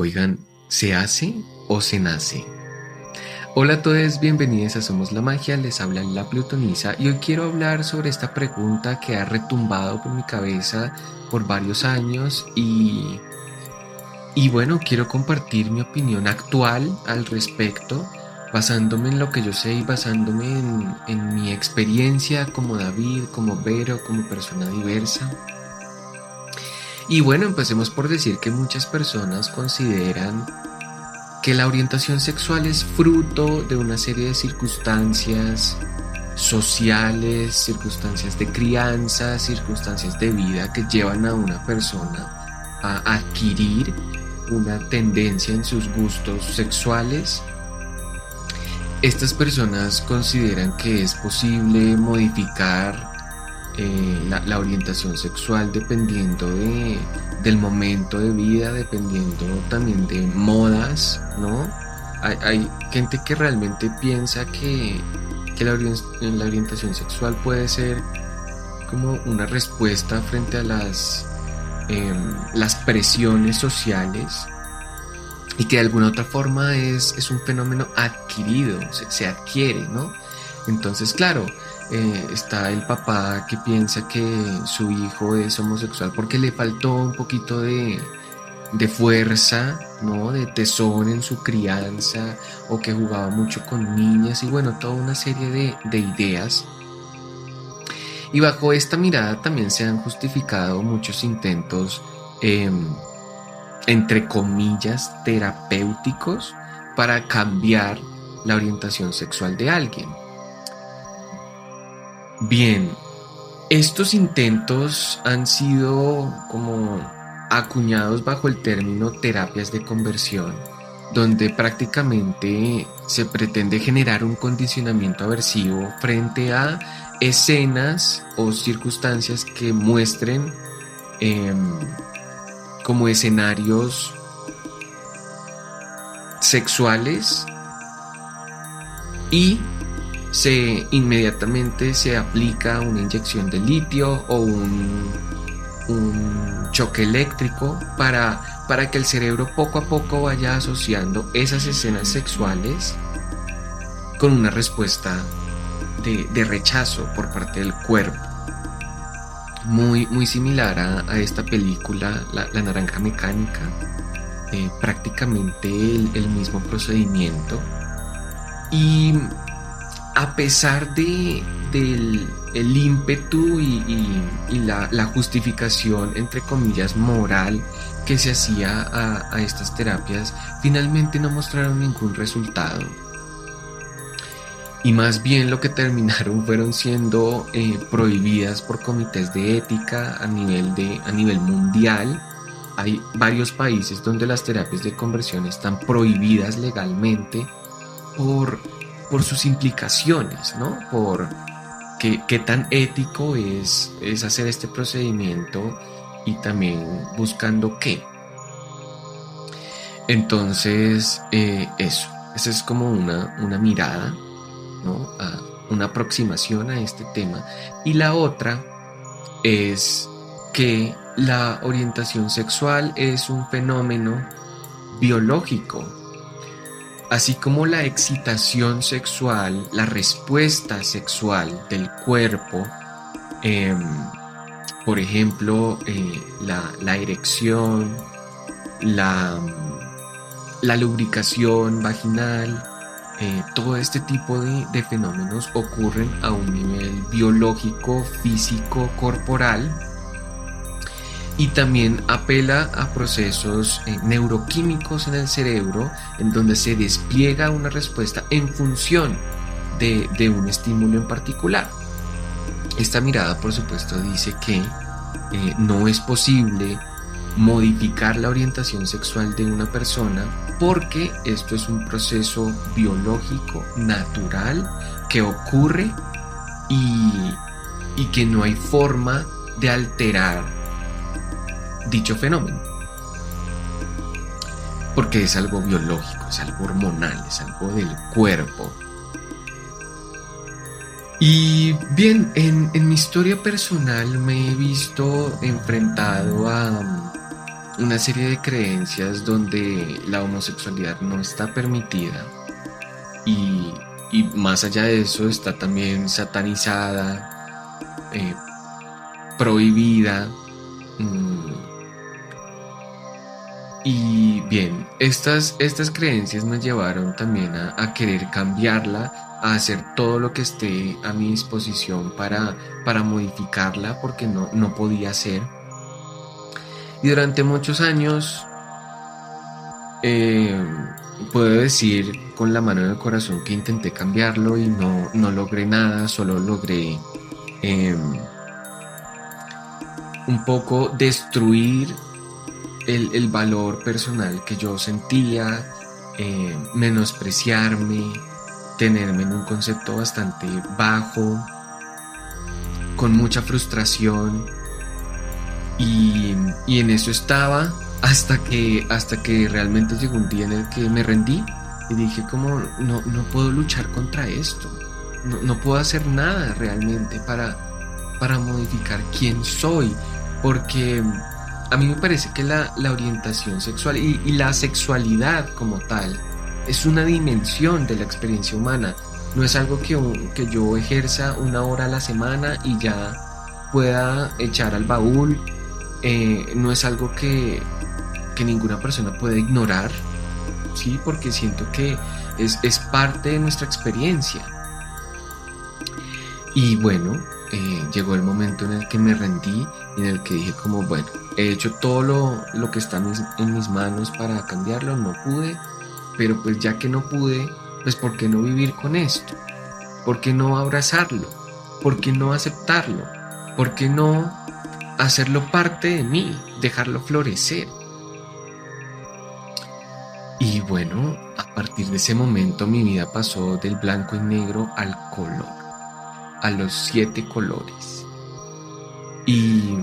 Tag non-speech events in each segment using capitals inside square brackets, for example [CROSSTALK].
Oigan, ¿se hace o se nace? Hola a todos, bienvenidos a Somos la Magia, les habla la Plutonisa y hoy quiero hablar sobre esta pregunta que ha retumbado por mi cabeza por varios años y, y bueno, quiero compartir mi opinión actual al respecto, basándome en lo que yo sé y basándome en, en mi experiencia como David, como Vero, como persona diversa. Y bueno, empecemos por decir que muchas personas consideran que la orientación sexual es fruto de una serie de circunstancias sociales, circunstancias de crianza, circunstancias de vida que llevan a una persona a adquirir una tendencia en sus gustos sexuales. Estas personas consideran que es posible modificar eh, la, orientación sexual dependiendo de, del momento de vida, dependiendo también de modas, ¿no? Hay, gente que realmente piensa que, la, la, orientación sexual puede ser como una respuesta frente a las, em, las presiones sociales y que de alguna otra forma es, es un fenómeno adquirido, se, se adquiere, ¿no? Entonces, claro, eh, está el papá que piensa que su hijo es homosexual porque le faltó un poquito de, fuerza, ¿no? De tesón en su crianza o que jugaba mucho con niñas y bueno, toda una serie de, ideas. Y bajo esta mirada también se han justificado muchos intentos, em, entre comillas, terapéuticos para cambiar la orientación sexual de alguien. Bien, estos intentos han sido como acuñados bajo el término terapias de conversión, donde prácticamente se pretende generar un condicionamiento aversivo frente a escenas o circunstancias que muestren em, como escenarios sexuales y se inmediatamente se aplica una inyección de litio o un, choque eléctrico para, para que el cerebro poco a poco vaya asociando esas escenas sexuales con una respuesta de, rechazo por parte del cuerpo. Muy, muy similar a, esta película, La, Naranja Mecánica, eh, prácticamente el, el mismo procedimiento. Y a pesar de, del el ímpetu y, la, justificación, entre comillas, moral que se hacía a, estas terapias, finalmente no mostraron ningún resultado. Y más bien lo que terminaron [LAUGHS] fueron siendo eh, prohibidas por comités de ética a nivel, de, a nivel mundial. Hay varios países donde las terapias de conversión están prohibidas legalmente por por sus implicaciones, ¿no? Por qué, tan ético es, es hacer este procedimiento y también buscando qué. Entonces, eh, eso, esa es como una, una mirada, ¿no? una aproximación a este tema. Y la otra es que la orientación sexual es un fenómeno biológico así como la excitación sexual, la respuesta sexual del cuerpo, em, por ejemplo, eh, la, erección, la, lubricación vaginal, eh, todo este tipo de, fenómenos ocurren a un nivel biológico, físico, corporal y también apela a procesos eh, neuroquímicos en el cerebro en donde se despliega una respuesta en función de, un estímulo en particular. Esta mirada, por supuesto, dice que eh, no es posible modificar la orientación sexual de una persona porque esto es un proceso biológico natural que ocurre y, y que no hay forma de alterar dicho fenómeno. Porque es algo biológico, es algo hormonal, es algo del cuerpo. Y bien, en, mi historia personal me he visto enfrentado a, una serie de creencias donde la homosexualidad no está permitida y, más allá de eso está también satanizada, eh, prohibida. Mm. Y bien, estas, estas creencias me llevaron también a, querer cambiarla, a hacer todo lo que esté a mi disposición para, para modificarla porque no, no podía ser. Y durante muchos años, eh, puedo decir con la mano en el corazón que intenté cambiarlo y no, no logré nada, solo logré em, un poco destruir el, valor personal que yo sentía, eh, menospreciarme, tenerme en un concepto bastante bajo, con mucha frustración. Y, en eso estaba hasta que, hasta que realmente llegó un día en el que me rendí y dije como no, no puedo luchar contra esto, no, puedo hacer nada realmente para, para modificar quién soy, porque a mí me parece que la, orientación sexual y, la sexualidad como tal es una dimensión de la experiencia humana, no es algo que, que yo ejerza una hora a la semana y ya pueda echar al baúl eh, no es algo que, ninguna persona puede ignorar, ¿sí? porque siento que es, parte de nuestra experiencia. Y bueno, eh, llegó el momento en el que me rendí, en el que dije como, bueno, he hecho todo lo, que está en mis, manos para cambiarlo, no pude, pero pues ya que no pude, pues ¿por qué no vivir con esto? ¿Por qué no abrazarlo? ¿Por qué no aceptarlo? ¿Por qué no hacerlo parte de mí, dejarlo florecer. Y bueno, a partir de ese momento mi vida pasó del blanco y negro al color, a los siete colores. Y,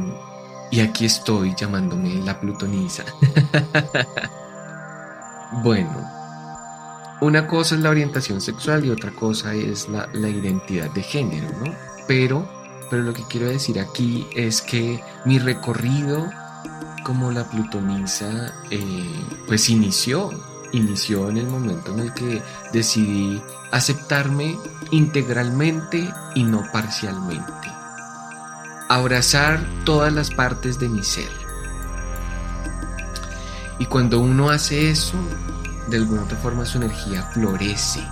y aquí estoy llamándome la plutonisa. [LAUGHS] bueno, una cosa es la orientación sexual y otra cosa es la, identidad de género, ¿no? Pero pero lo que quiero decir aquí es que mi recorrido como la plutonisa eh, pues inició, inició en el momento en el que decidí aceptarme integralmente y no parcialmente. Abrazar todas las partes de mi ser. Y cuando uno hace eso, de alguna otra forma su energía florece.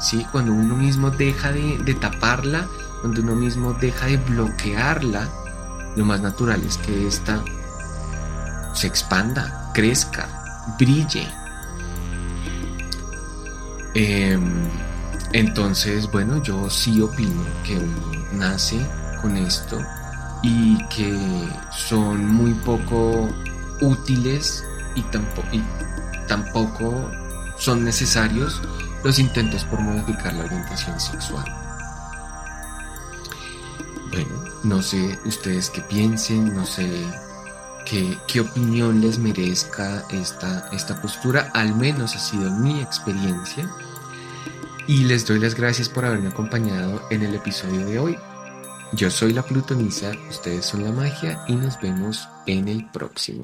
¿sí? Cuando uno mismo deja de, taparla cuando uno mismo deja de bloquearla, lo más natural es que ésta se expanda, crezca, brille. Em, entonces, bueno, yo sí opino que uno nace con esto y que son muy poco útiles y tampoco, y tampoco son necesarios los intentos por modificar la orientación sexual. Bueno, no sé ustedes qué piensen, no sé qué, qué opinión les merezca esta, esta postura, al menos ha sido mi experiencia. Y les doy las gracias por haberme acompañado en el episodio de hoy. Yo soy la Plutonisa, ustedes son la magia y nos vemos en el próximo.